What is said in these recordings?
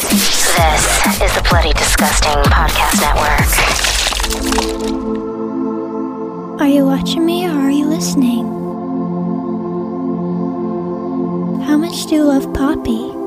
This is the Bloody Disgusting Podcast Network. Are you watching me or are you listening? How much do you love Poppy?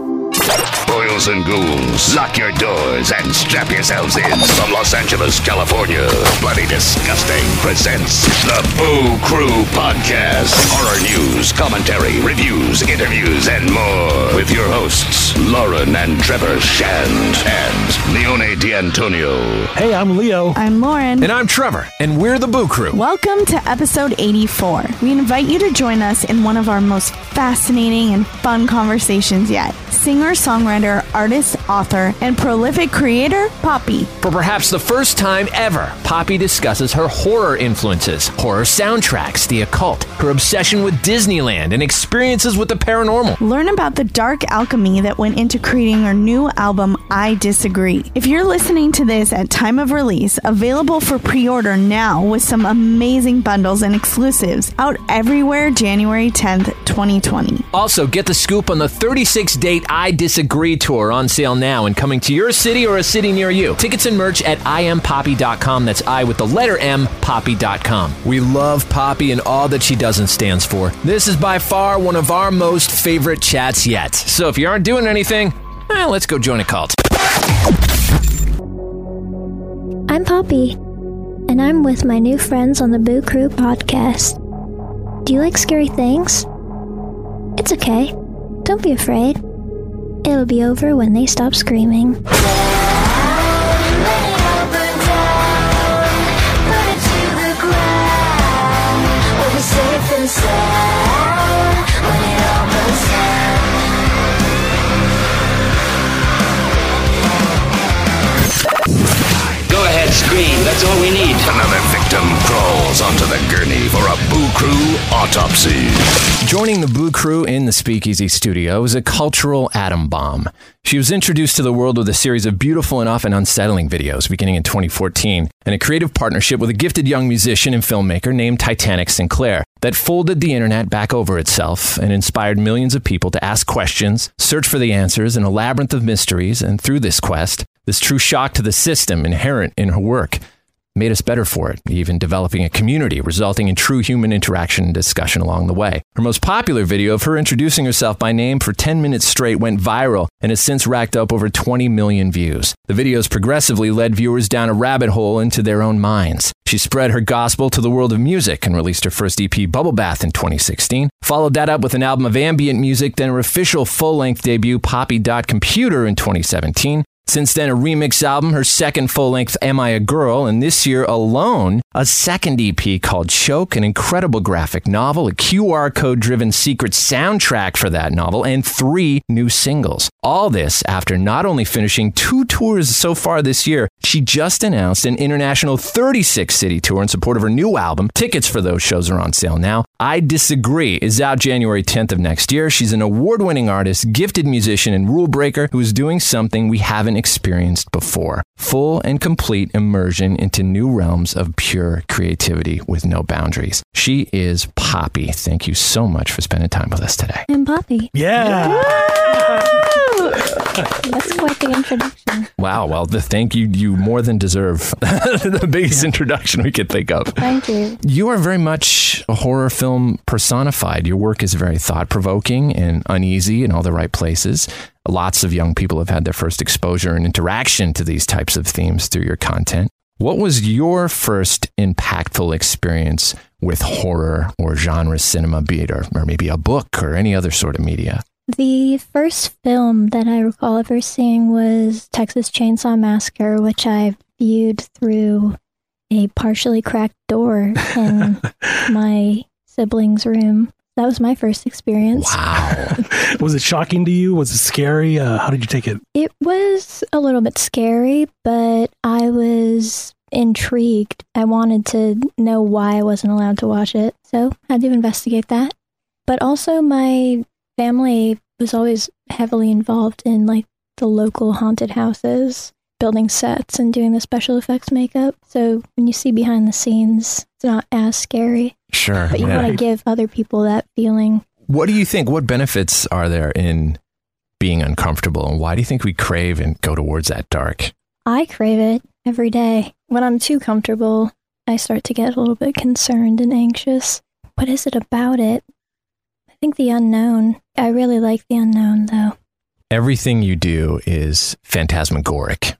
Boils and ghouls, lock your doors and strap yourselves in. From Los Angeles, California, Bloody Disgusting presents the Boo Crew Podcast. Horror news, commentary, reviews, interviews, and more. With your hosts, Lauren and Trevor Shand and Leone D'Antonio. Hey, I'm Leo. I'm Lauren. And I'm Trevor, and we're the Boo Crew. Welcome to episode 84. We invite you to join us in one of our most fascinating and fun conversations yet. Singer, songwriter, artist, author, and prolific creator, Poppy. For perhaps the first time ever, Poppy discusses her horror influences, horror soundtracks, the occult, her obsession with Disneyland, and experiences with the paranormal. Learn about the dark alchemy that went into creating her new album, I Disagree. If you're listening to this at time of release, available for pre-order now with some amazing bundles and exclusives, out everywhere January 10th, 2020. Also, get the scoop on the 36 date I Disagree tour on sale now and coming to your city or a city near you. Tickets and merch at impoppy.com. That's I with the letter M, poppy.com. We love Poppy and all that she does and stands for. This is by far one of our most favorite chats yet. So if you aren't doing anything, eh, let's go join a cult. I'm Poppy, and I'm with my new friends on the Boo Crew podcast. Do you like scary things? It's okay. Don't be afraid. It'll be over when they stop screaming. Go ahead, scream. That's all we need. Another victim crawls onto the gurney for a Boo Crew autopsy. Joining the Boo Crew in the Speakeasy studio is a cultural atom bomb. She was introduced to the world with a series of beautiful and often unsettling videos beginning in 2014 and a creative partnership with a gifted young musician and filmmaker named Titanic Sinclair that folded the internet back over itself and inspired millions of people to ask questions, search for the answers in a labyrinth of mysteries, and through this quest, this true shock to the system inherent in her work made us better for it, even developing a community resulting in true human interaction and discussion along the way. Her most popular video of her introducing herself by name for 10 minutes straight went viral and has since racked up over 20 million views. The videos progressively led viewers down a rabbit hole into their own minds. She spread her gospel to the world of music and released her first EP, Bubble Bath, in 2016. Followed that up with an album of ambient music, then her official full length debut, Poppy Dot Computer, in 2017. Since then, a remix album, her second full length Am I a Girl, and this year alone, a second EP called Choke, an incredible graphic novel, a QR code driven secret soundtrack for that novel, and three new singles. All this after not only finishing two tours so far this year, she just announced an international 36 city tour in support of her new album. Tickets for those shows are on sale now. I Disagree is out January 10th of next year. She's an award winning artist, gifted musician, and rule breaker who is doing something we haven't experienced before full and complete immersion into new realms of pure creativity with no boundaries. She is Poppy. Thank you so much for spending time with us today. I'm Poppy. Yeah. That's quite the introduction. Wow. Well, the thank you, you more than deserve the biggest introduction we could think of. Thank you. You are very much a horror film personified. Your work is very thought provoking and uneasy in all the right places. Lots of young people have had their first exposure and interaction to these types of themes through your content. What was your first impactful experience with horror or genre cinema, be it or, or maybe a book or any other sort of media? The first film that I recall ever seeing was Texas Chainsaw Massacre, which I viewed through a partially cracked door in my sibling's room. That was my first experience. Wow. Was it shocking to you? Was it scary? Uh, how did you take it? It was a little bit scary, but I was intrigued. I wanted to know why I wasn't allowed to watch it, so I had to investigate that. But also, my family was always heavily involved in like the local haunted houses, building sets and doing the special effects makeup. So when you see behind the scenes, it's not as scary, Sure. but you yeah. want to give other people that feeling. What do you think? What benefits are there in being uncomfortable? And why do you think we crave and go towards that dark? I crave it every day. When I'm too comfortable, I start to get a little bit concerned and anxious. What is it about it? I think the unknown. I really like the unknown, though. Everything you do is phantasmagoric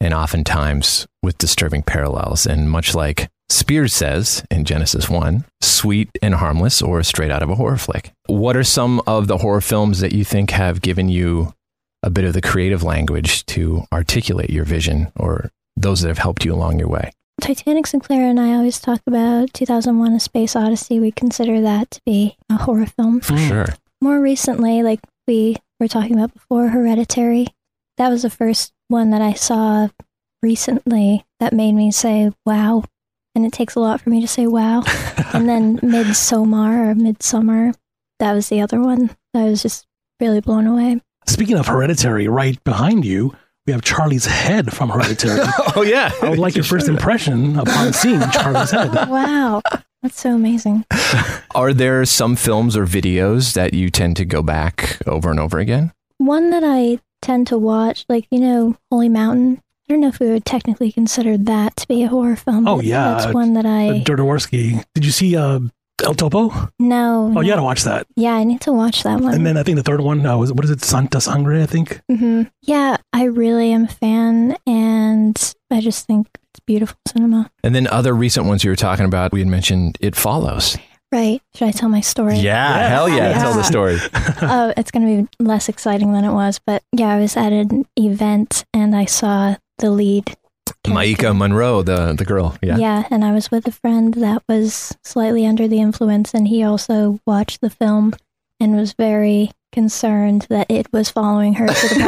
and oftentimes with disturbing parallels. And much like Spears says in Genesis 1, sweet and harmless or straight out of a horror flick. What are some of the horror films that you think have given you a bit of the creative language to articulate your vision or those that have helped you along your way? Titanic Sinclair and I always talk about 2001 A Space Odyssey. We consider that to be a horror film. For hmm. sure. More recently, like we were talking about before, Hereditary. That was the first one that I saw recently that made me say, wow. And it takes a lot for me to say wow. and then Midsommar or Midsummer, that was the other one. I was just really blown away. Speaking of Hereditary, right behind you, we have Charlie's head from Hereditary. oh, yeah. I would like your first impression upon seeing Charlie's head. Wow. That's so amazing. Are there some films or videos that you tend to go back over and over again? One that I tend to watch, like, you know, Holy Mountain. I don't know if we would technically consider that to be a horror film. Oh, yeah. That's one that I. Jodorowsky. Did you see uh, El Topo? No. Oh, you no. gotta watch that. Yeah, I need to watch that one. And then I think the third one uh, was what is it? Santa Sangre, I think. hmm Yeah, I really am a fan, and I just think it's beautiful cinema. And then other recent ones you were talking about, we had mentioned It Follows. Right? Should I tell my story? Yeah, hell yeah. Tell the story. oh, it's going to be less exciting than it was, but yeah, I was at an event and I saw the lead. Maika Monroe, the, the girl. Yeah. Yeah, and I was with a friend that was slightly under the influence, and he also watched the film and was very concerned that it was following her to the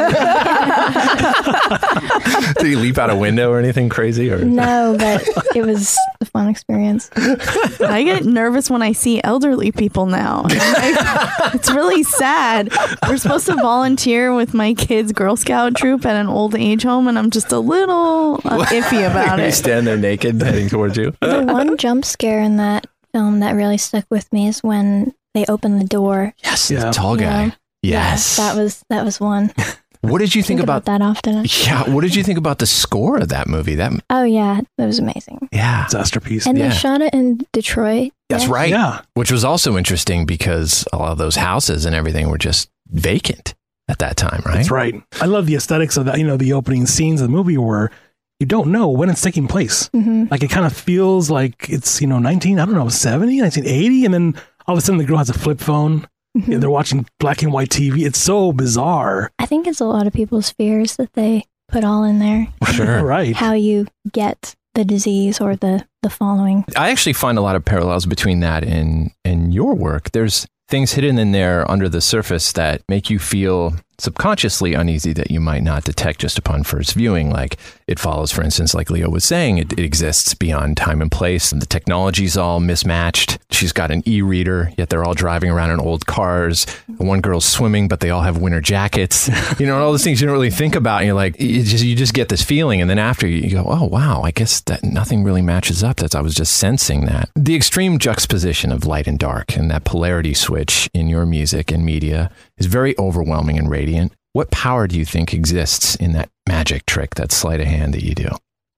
Did he leap out a window or anything crazy? Or No, but it was a fun experience. I get nervous when I see elderly people now. I- it's really sad. We're supposed to volunteer with my kids' Girl Scout troop at an old age home, and I'm just a little uh, iffy about you it. stand there naked heading towards you. The one jump scare in that film that really stuck with me is when they open the door. Yes, the tall guy. Yeah. Yes. That was that was one. What did you think about that often? Yeah, what did you think about the score of that movie? That Oh yeah, that was amazing. yeah, It's masterpiece. And yeah. they shot it in Detroit. That's Yeah. right. Yeah. Which was also interesting because a lot of those houses and everything were just vacant at that time, right? That's right. I love the aesthetics of that. You know, the opening scenes of the movie where you don't know when it's taking place. hmm Like it kind of feels like it's, you know, 19, I don't know, 70, 1980. And then all of a sudden the girl has a flip phone. Mm-hmm. Yeah, They're watching black and white TV. It's so bizarre. I think it's a lot of people's fears that they put all in there. Sure. Right. How you get the disease or the the following. I actually find a lot of parallels between that and and your work. There's things hidden in there under the surface that make you feel subconsciously uneasy that you might not detect just upon first viewing. Like it follows, for instance, like Leo was saying, it, it exists beyond time and place, and the technology's all mismatched. She's got an e-reader, yet they're all driving around in old cars. One girl's swimming, but they all have winter jackets. you know, all those things you don't really think about. And you're like, you just you just get this feeling, and then after you, you go, oh wow, I guess that nothing really matches up. That's I was just sensing that the extreme juxtaposition of light and dark and that polarity switch in your music and media is very overwhelming and radiant. What power do you think exists in that magic trick, that sleight of hand that you do?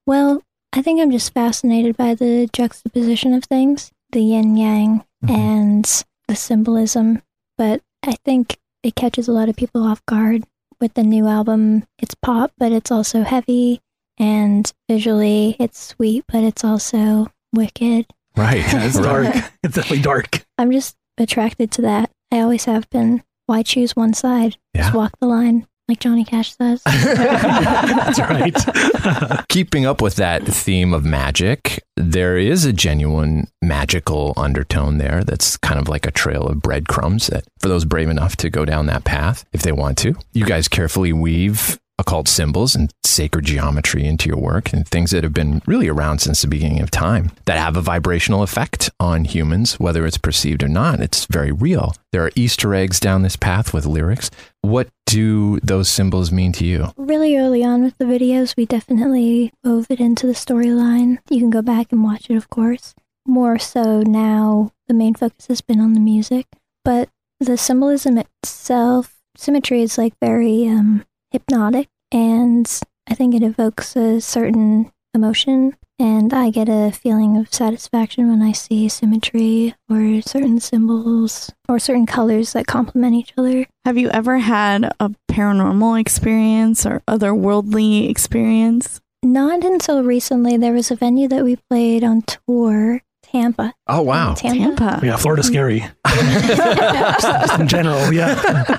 Well, I think I'm just fascinated by the juxtaposition of things, the yin yang mm-hmm. and the symbolism. But I think it catches a lot of people off guard with the new album. It's pop, but it's also heavy, and visually it's sweet, but it's also wicked. Right. Yeah, it's dark. it's definitely dark. I'm just attracted to that. I always have been. Why choose one side? Yeah. Just walk the line. like Johnny Cash says. That's right. Keeping up with that theme of magic, there is a genuine magical undertone there that's kind of like a trail of breadcrumbs that for those brave enough to go down that path if they want to. You guys carefully weave occult symbols and sacred geometry into your work and things that have been really around since the beginning of time that have a vibrational effect on humans, whether it's perceived or not. It's very real. There are Easter eggs down this path with lyrics. What do those symbols mean to you? really early on with the videos, we definitely wove it into the storyline. You can go back and watch it, of course. More so now, the main focus has been on the music, but the symbolism itself, symmetry is like very um, hypnotic, and I think it evokes a certain emotion. And I get a feeling of satisfaction when I see symmetry or certain symbols or certain colors that complement each other. Have you ever had a paranormal experience or otherworldly experience? Not until recently. There was a venue that we played on tour, Tampa. Oh, wow. Tampa. Oh, yeah, Florida's mm. scary. Just in general, yeah.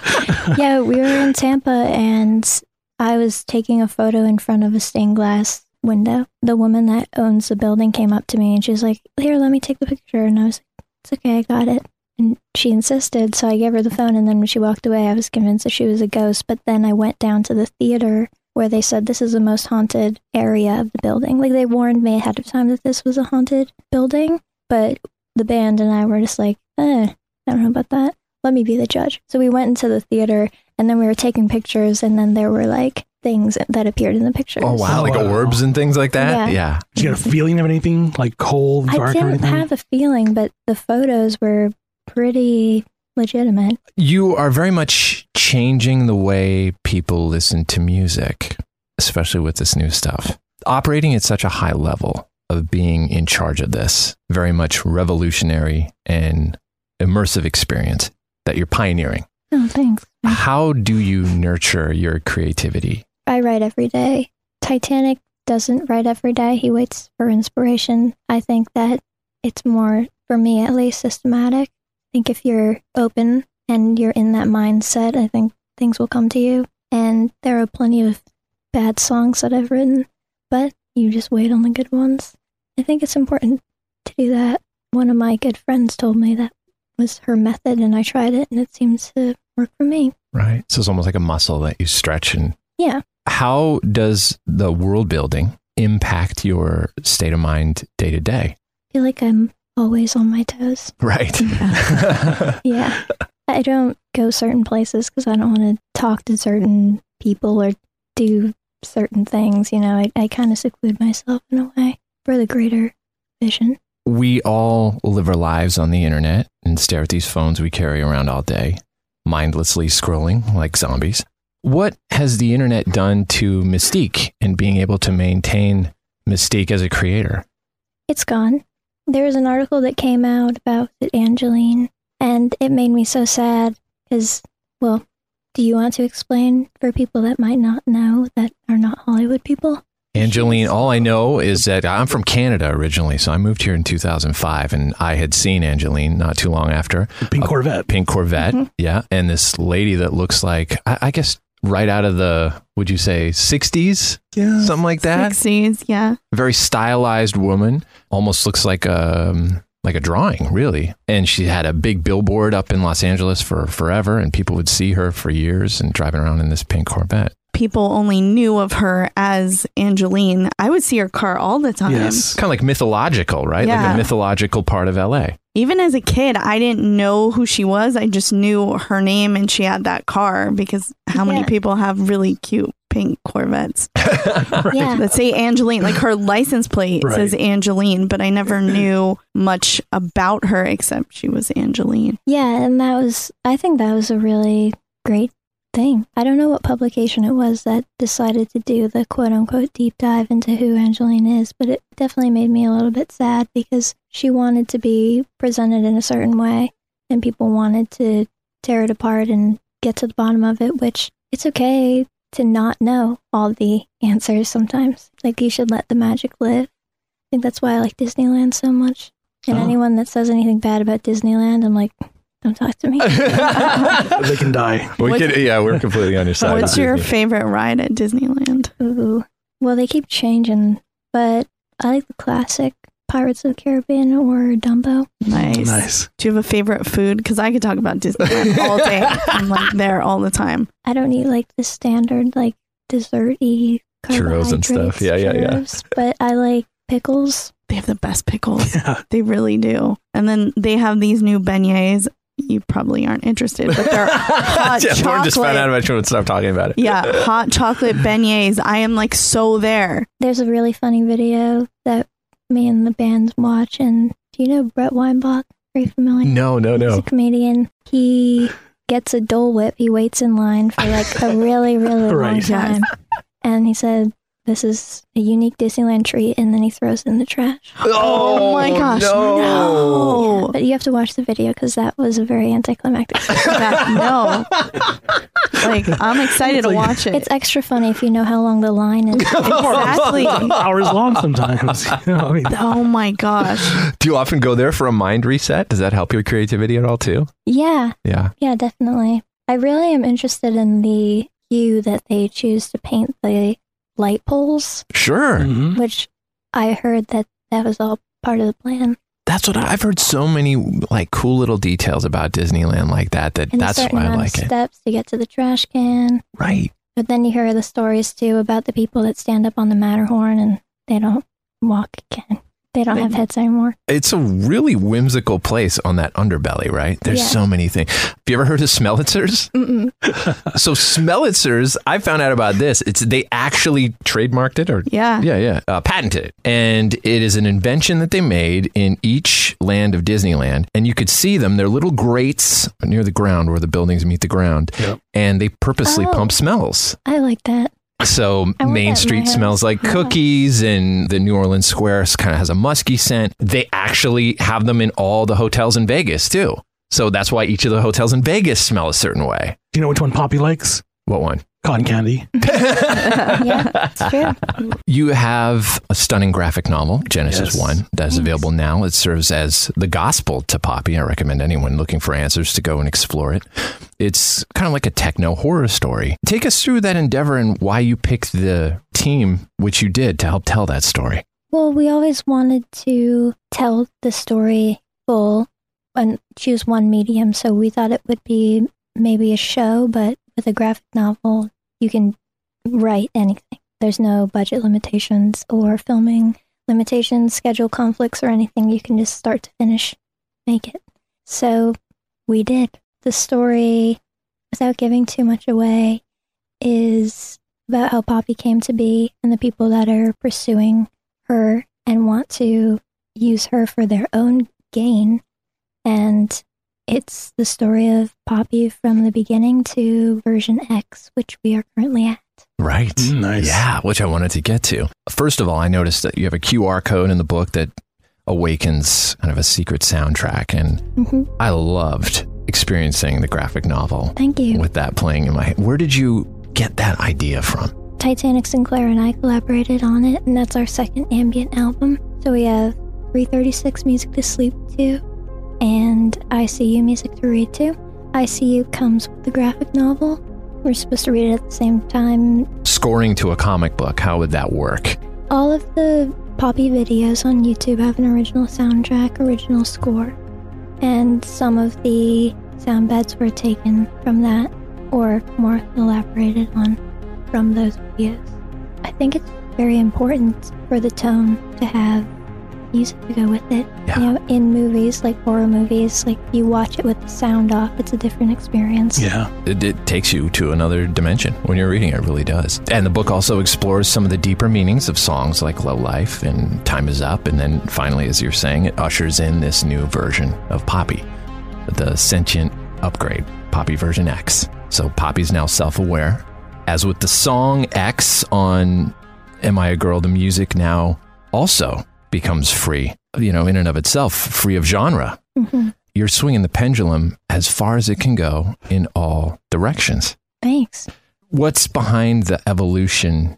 yeah, we were in Tampa and I was taking a photo in front of a stained glass window. The woman that owns the building came up to me and she was like, Here, let me take the picture. And I was like, It's okay, I got it. And she insisted, so I gave her the phone. And then when she walked away, I was convinced that she was a ghost. But then I went down to the theater where they said this is the most haunted area of the building. Like they warned me ahead of time that this was a haunted building, but the band and I were just like, eh, I don't know about that. Let me be the judge. So we went into the theater and then we were taking pictures and then there were like things that appeared in the pictures. Oh, wow. Like orbs and things like that? Yeah. yeah. Did you get a feeling of anything like cold, I dark, or didn't anything? have a feeling, but the photos were pretty legitimate. You are very much changing the way people listen to music, especially with this new stuff. Operating at such a high level of being in charge of this, very much revolutionary and immersive experience that you're pioneering. Oh, thanks. How do you nurture your creativity? I write every day. Titanic doesn't write every day. He waits for inspiration. I think that it's more, for me at least, systematic. I think if you're open and you're in that mindset, I think things will come to you. And there are plenty of bad songs that I've written, but you just wait on the good ones. I think it's important to do that. One of my good friends told me that was her method, and I tried it, and it seems to work for me. Right. So it's almost like a muscle that you stretch. And Yeah. how does the world building impact your state of mind day to day? I feel like I'm always on my toes. Right. Yeah. I don't go certain places because I don't want to talk to certain people or do certain things. You know, I, I kind of seclude myself in a way for the greater vision. we all live our lives on the internet and stare at these phones we carry around all day, mindlessly scrolling like zombies. What has the internet done to Mystique and being able to maintain Mystique as a creator? It's gone. There was an article that came out about Angelyne, and it made me so sad because, well, do you want to explain for people that might not know that are not Hollywood people? Angelyne, all I know is that I'm from Canada originally, so I moved here in 2005, and I had seen Angelyne not too long after. Pink Corvette. Pink Corvette, mm-hmm. yeah. And this lady that looks like, I, I guess, right out of the, would you say, 60s? Yeah. Something like that. 60s, yeah. very stylized woman almost looks like a like a drawing really and she had a big billboard up in los angeles for forever and people would see her for years and driving around in this pink corvette People only knew of her as Angelyne. I would see her car all the time. Yes. kind of like mythological right like Yeah. a mythological part of la Even as a kid, I didn't know who she was. I just knew her name and she had that car because how many people have really cute pink Corvettes Yeah. that say Angelyne? Like her license plate Right. says Angelyne, but I never knew much about her except she was Angelyne. Yeah, and that was, I think that was a really great thing. I don't know what publication it was that decided to do the quote unquote deep dive into who Angelyne is, but it definitely made me a little bit sad because she wanted to be presented in a certain way and people wanted to tear it apart and get to the bottom of it, which it's okay to not know all the answers sometimes. Like you should let the magic live. I think that's why I like Disneyland so much. And Oh. anyone that says anything bad about Disneyland, I'm like, Don't talk to me. they can die. We What- could, yeah, we're completely on your side. What's your favorite ride at Disneyland? Ooh. Well, they keep changing, but I like the classic Pirates of the Caribbean or Dumbo. Nice. Nice. Do you have a favorite food? Because I could talk about Disneyland all day. I'm like there all the time. I don't eat like the standard like dessert-y Churros and stuff. carbohydrates, Yeah, yeah, yeah. churros, But I like pickles. They have the best pickles. Yeah. They really do. And then they have these new beignets. You probably aren't interested, but they're hot yeah, chocolate. Lauren just found out about you and stop talking about it. yeah, hot chocolate beignets. I am like so there. There's a really funny video that me and the band watch. And do you know Brent Weinbach? Are you familiar? No, no, no. He's a comedian. He gets a Dole Whip. He waits in line for like a really, really long Right. time. And he said, This is a unique Disneyland treat. And then he throws it in the trash. Oh, my oh, gosh, no. But you have to watch the video because that was a very anticlimactic. Yeah, no. Like I'm excited It's to like- watch it. it's extra funny if you know how long the line is. exactly. Hours long sometimes. You know, I mean, Oh my gosh. Do you often go there for a mind reset? Does that help your creativity at all too? yeah, Yeah. yeah, definitely. I really am interested in the hue that they choose to paint the light poles, Sure. mhm. which I heard that that was all part of the plan. That's what I- I've heard so many like cool little details about Disneyland like that that And that's why I like of it. steps to get to the trash can. Right. But then you hear the stories too about the people that stand up on the Matterhorn and they don't walk again. They don't They- have heads anymore. It's a really whimsical place on that underbelly, right? There's Yeah. so many things. Have you ever heard of Smellitzers? So Smellitzers, I found out about this. It's they actually trademarked it or Yeah. yeah, yeah, uh, patented it, and it is an invention that they made in each land of Disneyland, and you could see them. They're little grates near the ground where the buildings meet the ground, Yep. and they purposely Oh. pump smells. I like that. So I want that Main Street smells like Yeah. cookies, and the New Orleans Square kind of has a musky scent. They actually have them in all the hotels in Vegas too. So that's why each of the hotels in Vegas smell a certain way. Do you know which one Poppy likes? What one? Cotton candy. yeah, it's true. You have a stunning graphic novel, Genesis Yes. 1, that is Thanks. available now. It serves as the gospel to Poppy. I recommend anyone looking for answers to go and explore it. It's kind of like a techno horror story. Take us through that endeavor and why you picked the team which you did to help tell that story. Well, we always wanted to tell the story full and choose one medium. So we thought it would be maybe a show, but with a graphic novel, you can write anything. There's no budget limitations or filming limitations, schedule conflicts, or anything. You can just start to finish make it. So we did. The story, without giving too much away, is about how Poppy came to be and the people that are pursuing her and want to use her for their own gain. And it's the story of Poppy from the beginning to version X, which we are currently at. Right. Mm, nice. Yeah, which I wanted to get to. First of all, I noticed that you have a QR code in the book that awakens kind of a secret soundtrack. And hmm I loved experiencing the graphic novel Thank you. with that playing in my head. Where did you get that idea from? Titanic Sinclair and I collaborated on it, and that's our second ambient album. So we have 336 Music to Sleep to, and ICU Music to Read to. ICU comes with the graphic novel. We're supposed to read it at the same time. Scoring to a comic book, how would that work? All of the Poppy videos on YouTube have an original soundtrack, original score, and some of the sound beds were taken from that or more elaborated on from those videos. I think it's very important for the tone to have music to go with it. Yeah. You know, in movies like horror movies, like you watch it with the sound off, it's a different experience. Yeah. It, it takes you to another dimension when you're reading it, it really does. And the book also explores some of the deeper meanings of songs like Low Life and Time Is Up. And then finally, as you're saying, it ushers in this new version of Poppy, the sentient upgrade, Poppy version X. So Poppy's now self aware. As with the song X on Am I a Girl, the music now also becomes free, you know, in and of itself, free of genre hmm you're swinging the pendulum as far as it can go in all directions. Thanks. What's behind the evolution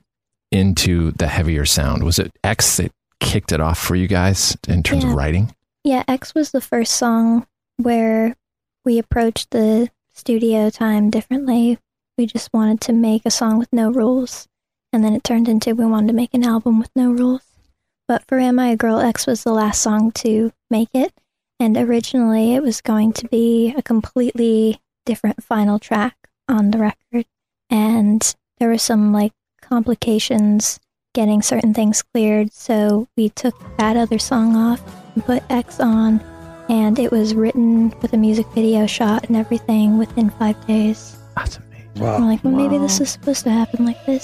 into the heavier sound? Was it X that kicked it off for you guys in terms of writing? Yeah, X was the first song where we approached the studio time differently. We just wanted to make a song with no rules. And then it turned into we wanted to make an album with no rules. But for Am I a Girl X was the last song to make it. And originally it was going to be a completely different final track on the record. And there were some like complications getting certain things cleared. So we took that other song off and put X on. And it was written with a music video shot and everything within five days. That's amazing. Wow. I'm like, well, maybe this is supposed to happen like this.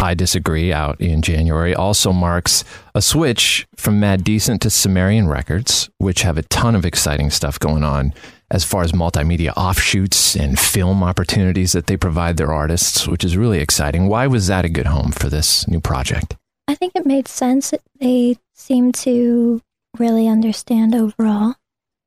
I Disagree out in January also marks a switch from Mad Decent to Sumerian Records, which have a ton of exciting stuff going on as far as multimedia offshoots and film opportunities that they provide their artists, which is really exciting. Why was that a good home for this new project? I think it made sense. They seem to really understand overall.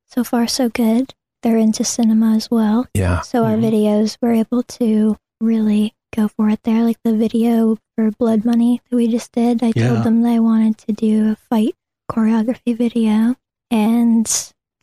So far, so good. They're into cinema as well. Yeah. So our mm-hmm. videos were able to really go for it there. Like the video for Blood Money that we just did, I Yeah. told them that I wanted to do a fight choreography video, and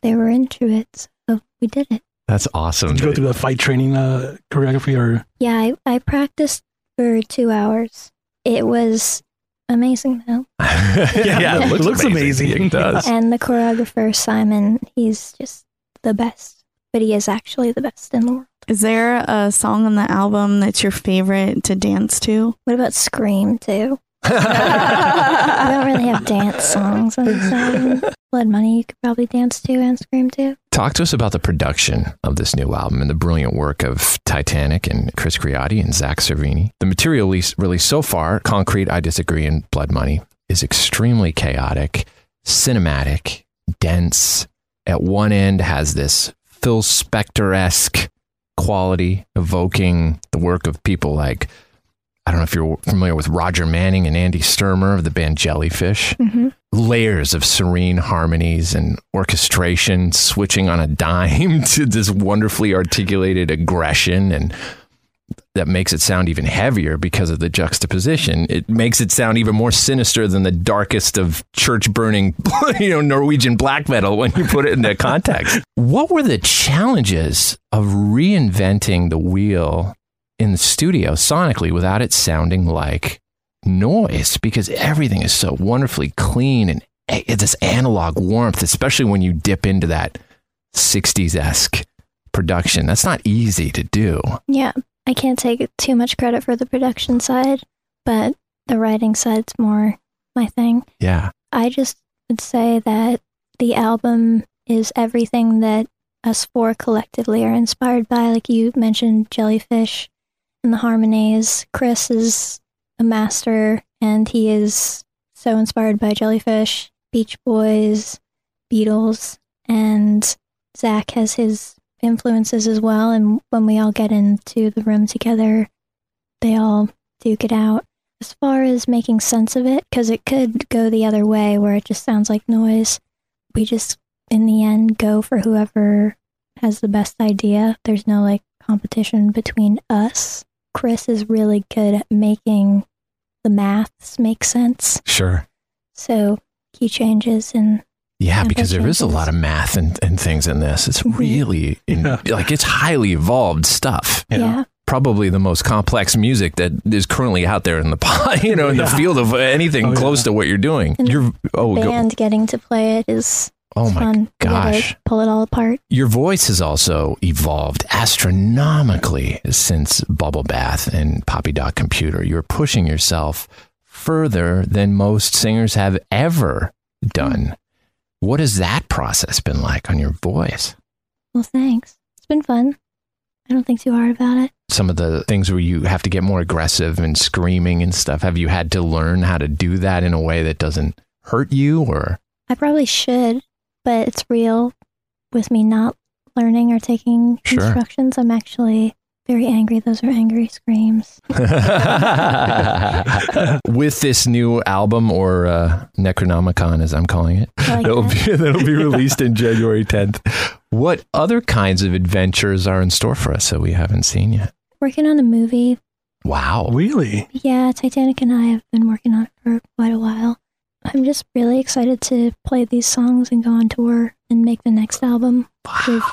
they were into it. So we did it. That's awesome. Did you go through the fight training uh, choreography or? Yeah, I, I practiced for two hours. It was amazing though. yeah, it looks amazing. It does. And the choreographer, Simon, he's just the best. But he is actually the best in the world. Is there a song on the album that's your favorite to dance to? What about Scream, too? I don't really have dance songs on this album. Blood Money, you could probably dance to and Scream to. Talk to us about the production of this new album and the brilliant work of Titanic and Chris Greatti and Zach Cervini. The material released, released so far, Concrete, I Disagree, and Blood Money, is extremely chaotic, cinematic, dense. At one end, has this Phil Spector esque quality, evoking the work of people like I don't know if you're familiar with Roger Manning and Andy Sturmer of the band Jellyfish. Mm-hmm. Layers of serene harmonies and orchestration switching on a dime to this wonderfully articulated aggression and that makes it sound even heavier because of the juxtaposition. It makes it sound even more sinister than the darkest of church burning, you know, Norwegian black metal when you put it into context. what were the challenges of reinventing the wheel in the studio sonically without it sounding like noise? Because everything is so wonderfully clean and it's this analog warmth, especially when you dip into that 60s esque production. That's not easy to do. Yeah, I can't take too much credit for the production side, but the writing side's more my thing. Yeah. I just would say that the album is everything that us four collectively are inspired by. Like you mentioned, Jellyfish and the harmonies. Chris is a master, and he is so inspired by Jellyfish, Beach Boys, Beatles, and Zach has his influences as well. And when we all get into the room together, they all duke it out. As far as making sense of it, because it could go the other way where it just sounds like noise, we just, in the end, go for whoever has the best idea. There's no like competition between us. Chris is really good at making the maths make sense. Sure. So key changes and Yeah, Yeah, because there is a lot of math and, and things in this. It's really in, like it's highly evolved stuff. yeah. Probably the most complex music that is currently out there in the you know, in the field of anything Oh, yeah. close to what you're doing. And You're oh go, band getting to play it is oh my fun. We gotta gosh. pull it all apart. Your voice has also evolved astronomically since Bubble Bath and Poppy Dot Computer. You're pushing yourself further than most singers have ever done. Hmm. What has that process been like on your voice? Well, thanks. It's been fun. I don't think too hard about it. Some of the things where you have to get more aggressive and screaming and stuff. Have you had to learn how to do that in a way that doesn't hurt you or? I probably should, but it's real with me not learning or taking Sure. instructions. I'm actually very angry. Those are angry screams. With this new album or uh, Necronomicon, as I'm calling it, I like that'll that. be that'll be released in January 10th. What other kinds of adventures are in store for us that we haven't seen yet? Working on a movie. Wow, Really? Yeah, Titanic and I have been working on it for quite a while. I'm just really excited to play these songs and go on tour and make the next album. We've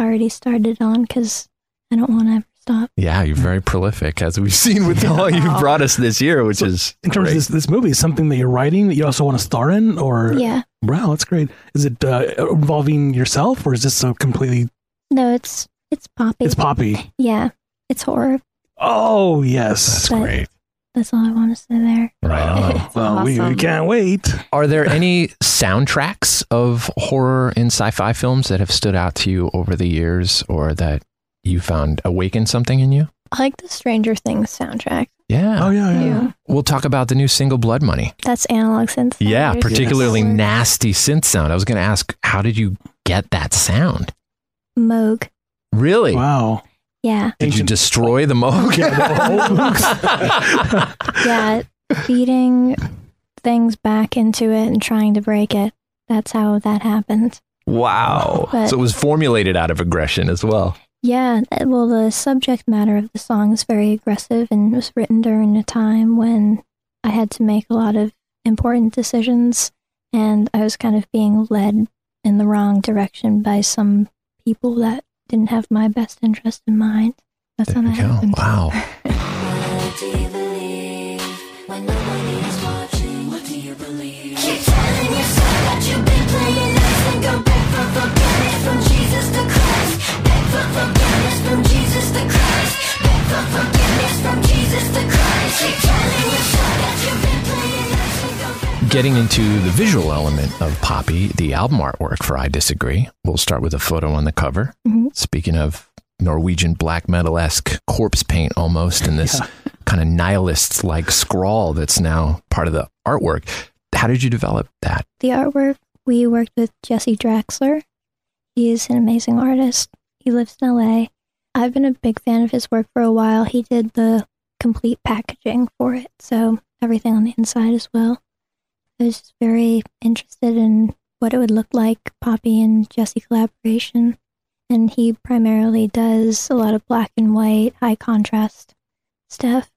already started on because I don't want to ever stop. Yeah, you're very prolific, as we've seen with all you've brought us this year, which is In terms great. of this, this movie, is something that you're writing that you also want to star in, or Yeah. wow, that's great. Is it uh, involving yourself, or is this so completely? No, it's it's poppy. It's Poppy. Yeah, it's horror. Oh yes, That's But- great. That's all I want to say there. Right on. Well, we, we can't wait. Are there any soundtracks of horror and sci-fi films that have stood out to you over the years, or that you found awakened something in you? I like the Stranger Things soundtrack. Yeah. Oh yeah, yeah. We'll talk about the new single Blood Money. That's analog synth. Yeah, There's- particularly Yes. nasty synth sound. I was going to ask, how did you get that sound? Moog. Really? Wow. Yeah, Did you destroy the Moog? Yeah, the yeah. feeding things back into it and trying to break it. That's how that happened. wow. But- so it was formulated out of aggression as well. Yeah, well, the subject matter of the song is very aggressive and was written during a time when I had to make a lot of important decisions and I was kind of being led in the wrong direction by some people that didn't have my best interest in mind. That's how that happened. Wow. Getting into the visual element of Poppy, the album artwork for I Disagree, we'll start with a photo on the cover. Mhm. Speaking of Norwegian black metal esque corpse paint almost, and this kind of nihilist like scrawl that's now part of the artwork. How did you develop that? The artwork, we worked with Jesse Draxler. He is an amazing artist. He lives in LA. I've been a big fan of his work for a while. He did the complete packaging for it, so everything on the inside as well. I was just very interested in what it would look like, Poppy and Jesse collaboration. And he primarily does a lot of black and white, high contrast stuff.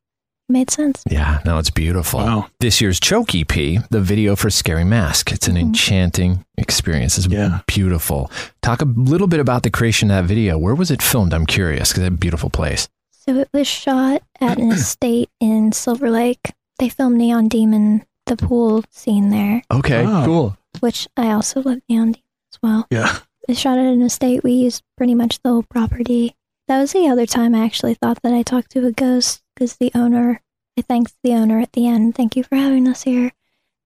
Made sense. Yeah, no, it's beautiful. Wow. This year's Choke EP, the video for Scary Mask. It's an Mhm. enchanting experience. It's Yeah. beautiful. Talk a little bit about the creation of that video. Where was it filmed? I'm curious because it's a beautiful place. So it was shot at an estate in Silver Lake. They filmed Neon Demon, the pool scene there, Okay, Oh. cool. which I also love Neon Demon as well. Yeah. They shot at an estate. We used pretty much the whole property. That was the other time I actually thought that I talked to a ghost because the owner, I thanked the owner at the end. Thank you for having us here.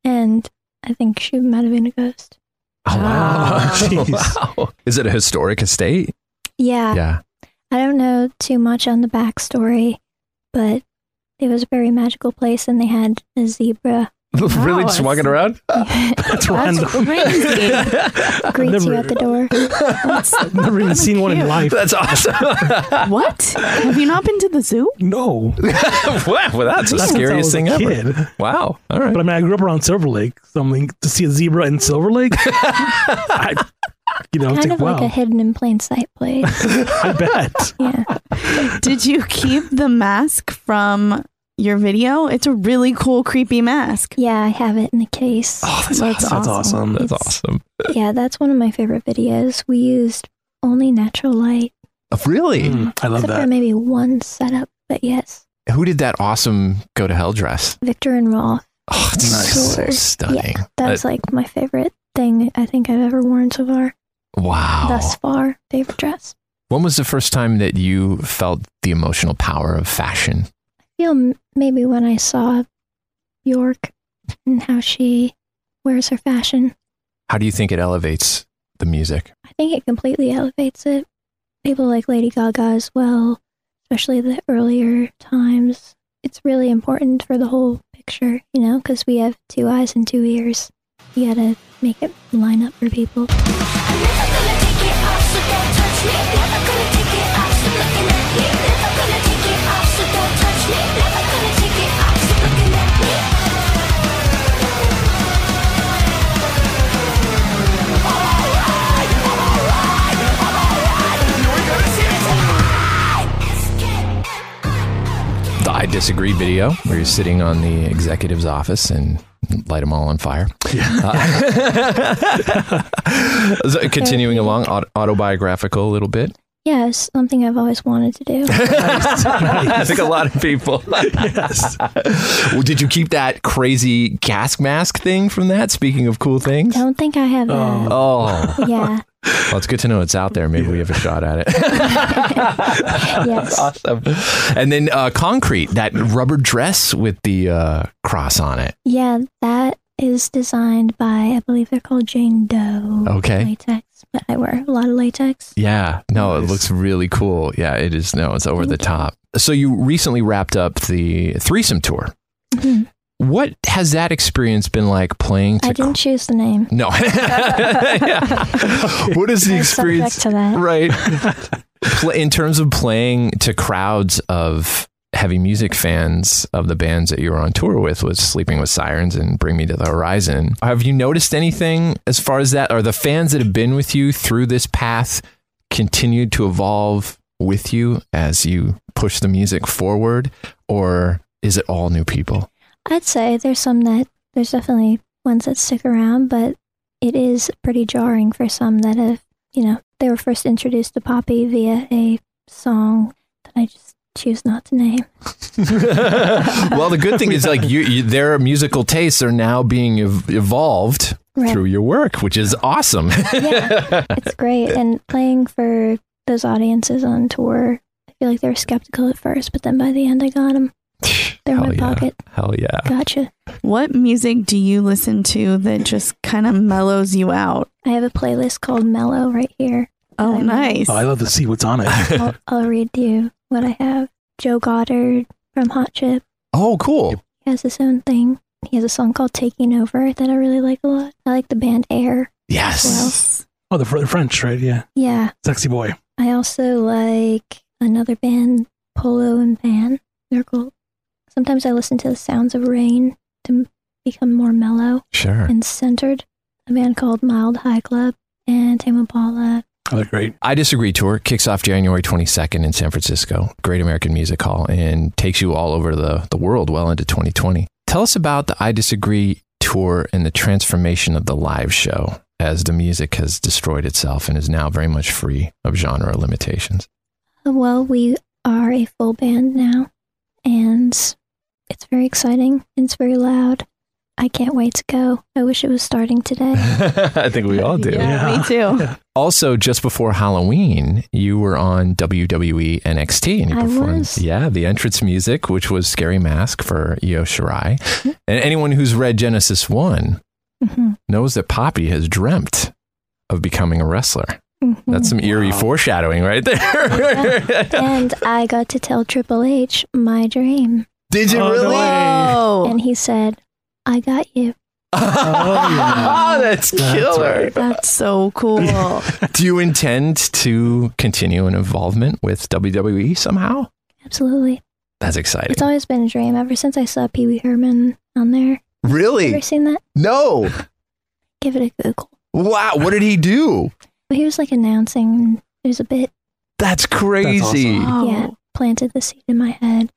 And I think she might have been a ghost. Oh, wow. Jeez. wow. Is it a historic estate? Yeah. Yeah. I don't know too much on the backstory, but it was a very magical place and they had a zebra really? Just walking around? That's random. crazy. greets you at the door. I've never even seen one in life. That's awesome. what? Have you not been to the zoo? No. wow, well, that's the Not since I scariest a thing ever. kid. Wow. All right. But I mean, I grew up around Silver Lake, so I'm like, to see a zebra in Silver Lake, I, you know, it's kind like, of like a hidden in plain sight place. I bet. Yeah. Did you keep the mask from your video? It's a really cool, creepy mask. Yeah, I have it in a case. Oh, that's, That's awesome. That's awesome. That's It's- awesome. Yeah, that's one of my favorite videos. We used only natural light, Oh, really? Mm, I love except for that. maybe one setup. But yes, Who did that awesome go to hell dress? Viktor and Rolf. Oh, it's Nice. so stunning. That's like my favorite thing I think I've ever worn so far. wow. Thus far, favorite dress. When was the first time that you felt the emotional power of fashion? I feel maybe when I saw Björk and how she wears her fashion. How do you think it elevates the music? I think it completely elevates it. People like Lady Gaga as well, especially the earlier times. It's really important for the whole picture, you know, because we have two eyes and two ears. You gotta make it line up for people. I Disagree video, where you're sitting on the executive's office and light them all on fire. Uh, so continuing along, autobiographical a little bit. Yeah, it's something I've always wanted to do. I think a lot of people. yes. well, did you keep that crazy gas mask thing from that? Speaking of cool things. I don't think I have that. Oh, Yeah. Well, it's good to know it's out there. Maybe we have a shot at it. yes. awesome. And then uh, concrete, that rubber dress with the uh, cross on it. Yeah, that is designed by, I believe they're called Jane Doe. Okay. Latex. But I wear a lot of latex. Yeah, no, it looks really cool. Yeah, it is. No, it's over the top. So you recently wrapped up the threesome tour. Mhm. What has that experience been like playing to? I didn't choose the name. no. what is the I'm experience? subject to that. Right. In terms of playing to crowds of heavy music fans of the bands that you were on tour with, was Sleeping with Sirens and Bring Me to the Horizon. Have you noticed anything as far as that? Are the fans that have been with you through this path continued to evolve with you as you push the music forward, or is it all new people? I'd say there's some that, there's definitely ones that stick around, but it is pretty jarring for some that have, you know, they were first introduced to Poppy via a song that I just choose not to name. well, the good thing is like you, you their musical tastes are now being ev- evolved Right. through your work, which is awesome. yeah, it's great. And playing for those audiences on tour, I feel like they were skeptical at first, but then by the end, I got them. They're in my yeah. pocket. Hell yeah. Gotcha. What music do you listen to that just kind of mellows you out? I have a playlist called Mellow right here. Oh, I'm- nice. Oh, I love to see what's on it. I'll, I'll read you what I have. Joe Goddard from Hot Chip Oh, cool. he has his own thing. He has a song called Taking Over that I really like a lot. I like the band Air. Yes. Oh, the, Fr- the French, right? Yeah. Yeah. Sexy boy. I also like another band, Polo and Pan. They're cool. Sometimes I listen to the sounds of rain to become more mellow Sure. and centered. A band called Mild High Club and Tame Impala. Oh, great. I Disagree tour kicks off January 22nd in San Francisco, Great American Music Hall, and takes you all over the, the world well into 2020. Tell us about the I Disagree tour and the transformation of the live show as the music has destroyed itself and is now very much free of genre limitations. Well, we are a full band now, and it's very exciting. and It's very loud. I can't wait to go. I wish it was starting today. I think we all do. Yeah, me too. Also, just before Halloween, you were on WWE NXT and you I performed, was. yeah, the entrance music, which was Scary Mask for Io Shirai. And anyone who's read Genesis 1 Mhm, knows that Poppy has dreamt of becoming a wrestler. mhm. That's some eerie foreshadowing right there. and I got to tell Triple H my dream, Did you Oh, really? way. Whoa. and he said, "I got you." Oh, yeah. That's That's killer. right. That's so cool. Do you intend to continue an involvement with WWE somehow? Absolutely. That's exciting. It's always been a dream ever since I saw Pee Wee Herman on there. really? Ever seen that? No. Give it a Google. Wow. What did he do? He was like announcing. There's a bit. That's crazy. awesome. Oh. Yeah, planted the seed in my head,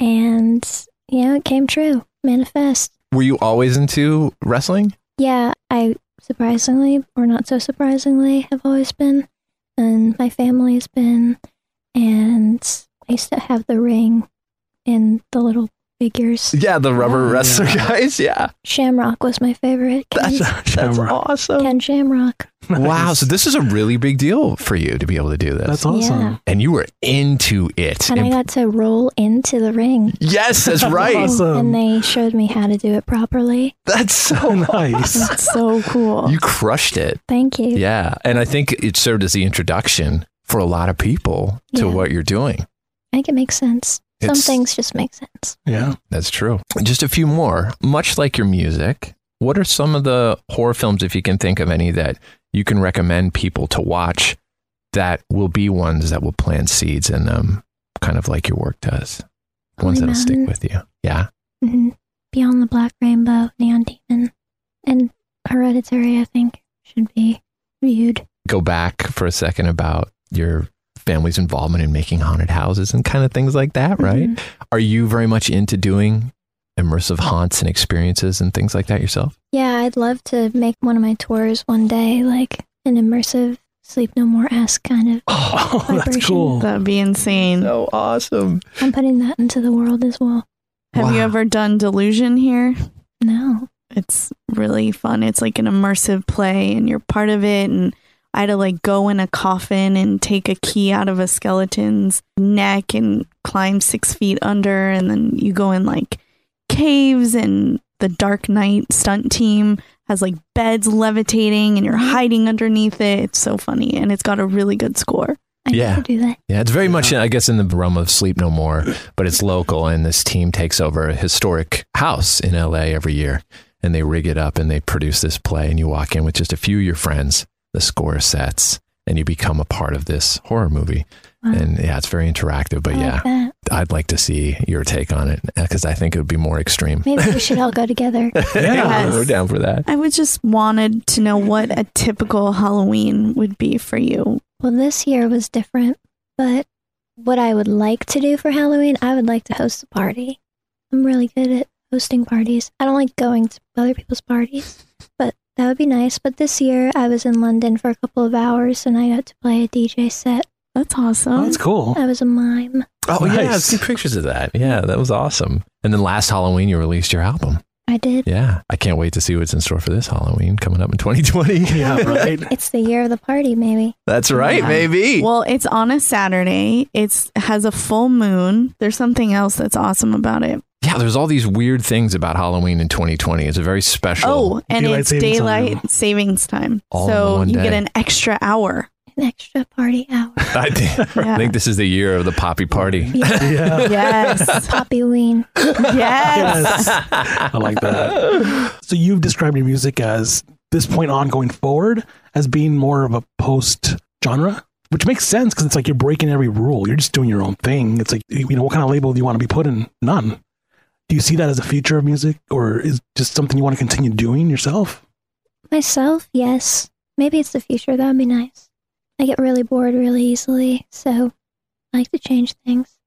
and yeah, it came true. Manifest. Were you always into wrestling? Yeah, I surprisingly, or not so surprisingly, have always been, and my family's been, and I used to have the ring in the little figures. Yeah, the rubber wrestler guys. Yeah. Shamrock was my favorite. Ken, That's Shamrock. awesome. Ken Shamrock. Wow. So this is a really big deal for you to be able to do this. That's awesome. Yeah. and you were into it. And I got to roll into the ring. yes, that's right. Awesome. And they showed me how to do it properly. That's so nice. That's so cool. You crushed it. Thank you. Yeah. And I think it served as the introduction for a lot of people to Yeah. what you're doing. I think it makes sense. Some It's- things just make sense. Yeah. That's true. Just a few more. Much like your music, what are some of the horror films, if you can think of any, that you can recommend people to watch that will be ones that will plant seeds in them, kind of like your work does? Ones that'll stick with you. Yeah. hmm Beyond the Black Rainbow, Neon Demon, and Hereditary, I think, should be viewed. Go back for a second about your family's involvement in making haunted houses and kind of things like that, right? Mhm. Are you very much into doing immersive haunts and experiences and things like that yourself? Yeah, I'd love to make one of my tours one day, like an immersive Sleep No More esque kind of. Oh, that's Vibration. cool. That'd be insane. So awesome. I'm putting that into the world as well. Have you ever done Delusion here? No. It's really fun. It's like an immersive play and you're part of it and I had to like go in a coffin and take a key out of a skeleton's neck and climb six feet under and then you go in like caves and the Dark Knight stunt team has like beds levitating and you're hiding underneath it. It's so funny and it's got a really good score. I need Yeah. to do that. Yeah, it's very much, I guess, in the realm of Sleep No More, but it's local, and this team takes over a historic house in LA every year, and they rig it up and they produce this play, and you walk in with just a few of your friends, the score sets, and you become a part of this horror movie. Wow. And yeah, it's very interactive, but I yeah, like. I'd like to see your take on it because I think it would be more extreme. Maybe we should all go together. Yeah. we're down for that. I would just wanted to know what a typical Halloween would be for you. Well, this year was different, but what I would like to do for Halloween, I would like to host a party. I'm really good at hosting parties. I don't like going to other people's parties, but that would be nice. But this year, I was in London for a couple of hours and I got to play a DJ set. That's Oh, awesome. that's cool. I was a mime. Oh, yeah, I've Nice. seen pictures of that. Yeah, that was awesome. And then last Halloween, you released your album. I did. Yeah, I can't wait to see what's in store for this Halloween coming up in 2020. Yeah, right. It's the year of the party, maybe. That's right, Yeah. maybe. Well, it's on a Saturday. It's has a full moon. There's something else that's awesome about it. Yeah, there's all these weird things about Halloween in 2020. It's a very special. Oh, and Daylight it's savings daylight time. savings time. All in so one you get an extra hour. An extra party hour. I, think, I think this is the year of the poppy party. Yeah. Yeah. Yes. Poppy Ween. yes. Yes. I like that. So you've described your music as this point on going forward as being more of a post genre, which makes sense because it's like you're breaking every rule. You're just doing your own thing. It's like, you know, what kind of label do you want to be put in? None. Do you see that as a future of music or is just something you want to continue doing yourself? Myself, yes. Maybe it's the future. That would be nice. I get really bored really easily, so I like to change things.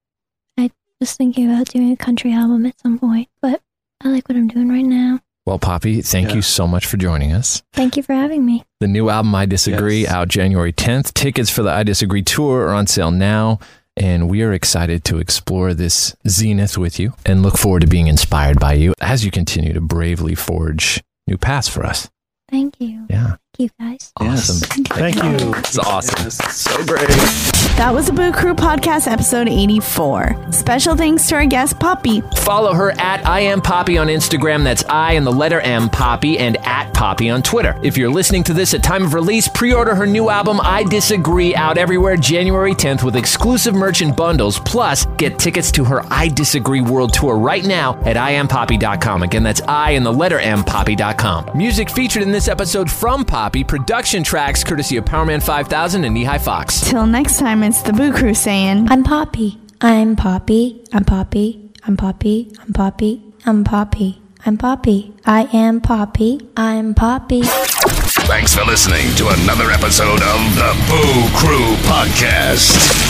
I was thinking about doing a country album at some point, but I like what I'm doing right now. Well, Poppy, thank Yeah. you so much for joining us. Thank you for having me. The new album, I Disagree, Yes. out January 10th. Tickets for the I Disagree tour are on sale now. And we are excited to explore this zenith with you and look forward to being inspired by you as you continue to bravely forge new paths for us. Thank you. Yeah. Thank you guys. Awesome. Thank you. It's awesome. Yes. So great. That was a Boo Crew Podcast, episode 84. Special thanks to our guest, Poppy. Follow her at I am Poppy on Instagram. That's I and the letter M Poppy and at Poppy on Twitter. If you're listening to this at time of release, pre-order her new album I Disagree out everywhere January 10th with exclusive merch and bundles. Plus, get tickets to her I Disagree World Tour right now at IamPoppy.com. Again, that's I and the letter M Poppy.com. Music featured in this episode from Poppy. Production tracks courtesy of Powerman 5000 and Nehi Fox. Till next time, it's the Boo Crew saying, I'm Poppy. I'm Poppy. I'm Poppy. I'm Poppy. I'm Poppy. I'm Poppy. I'm Poppy. I am Poppy. I'm Poppy. Thanks for listening to another episode of the Boo Crew Podcast.